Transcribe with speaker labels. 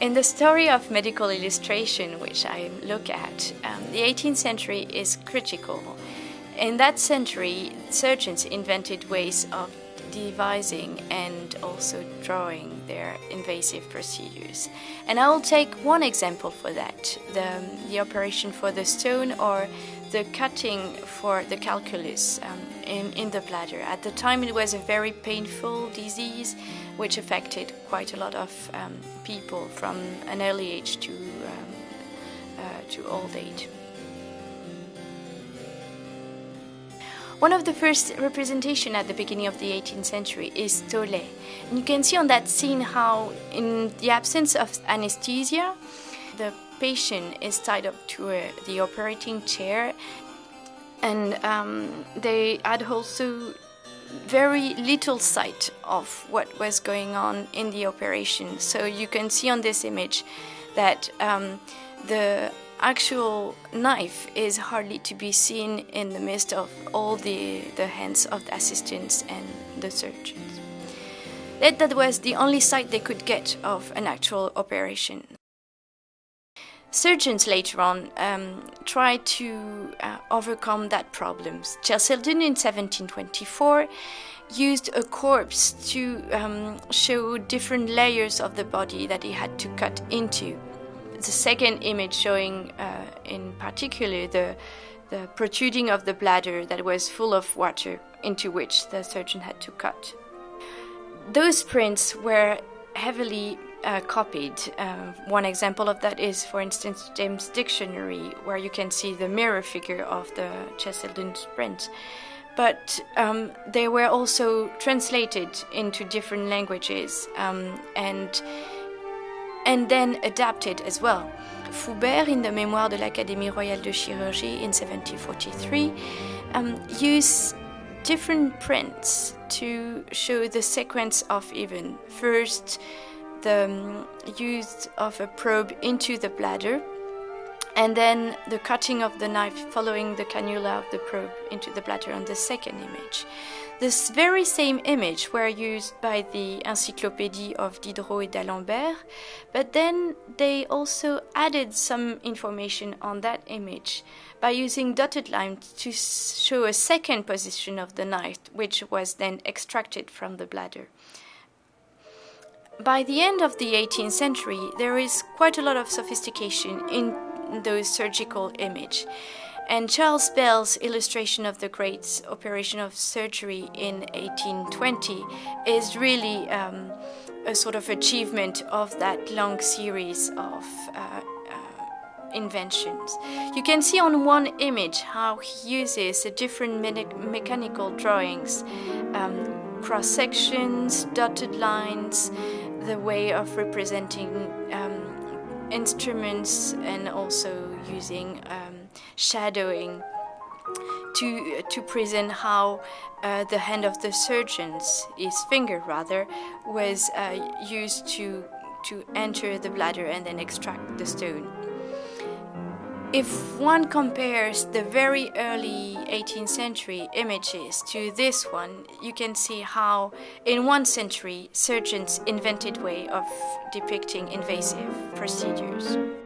Speaker 1: In the story of medical illustration, which I look at, um, the 18th century is critical. In that century, surgeons invented ways of devising and also drawing their invasive procedures. And I will take one example for that the, the operation for the stone or the cutting for the calculus um, in, in the bladder. At the time, it was a very painful disease which affected quite a lot of um, people from an early age to, um, uh, to old age. One of the first representation at the beginning of the 18th century is Tolet. And you can see on that scene how in the absence of anesthesia, the patient is tied up to a, the operating chair and um, they had also very little sight of what was going on in the operation. So you can see on this image that um, the actual knife is hardly to be seen in the midst of all the, the hands of the assistants and the surgeons. That, that was the only sight they could get of an actual operation. Surgeons later on um, tried to uh, overcome that problem. Cheselden in 1724 used a corpse to um, show different layers of the body that he had to cut into the second image showing uh, in particular the, the protruding of the bladder that was full of water into which the surgeon had to cut. Those prints were heavily uh, copied. Uh, one example of that is, for instance, James Dictionary, where you can see the mirror figure of the Cheselden's print. But um, they were also translated into different languages um, and and then adapted as well. Foubert, in the Mémoire de l'Académie royale de chirurgie in 1743, um, used different prints to show the sequence of even first the um, use of a probe into the bladder and then the cutting of the knife following the cannula of the probe into the bladder on the second image. This very same image were used by the Encyclopédie of Diderot et d'Alembert, but then they also added some information on that image by using dotted lines to show a second position of the knife, which was then extracted from the bladder. By the end of the 18th century, there is quite a lot of sophistication in those surgical image. And Charles Bell's illustration of the great operation of surgery in 1820 is really um, a sort of achievement of that long series of uh, uh, inventions. You can see on one image how he uses different me mechanical drawings, um, cross sections, dotted lines, the way of representing um, instruments and also using um, shadowing to to present how uh, the hand of the surgeons, his finger rather, was uh, used to to enter the bladder and then extract the stone. If one compares the very early 18th century images to this one, you can see how in one century surgeons invented way of depicting invasive procedures.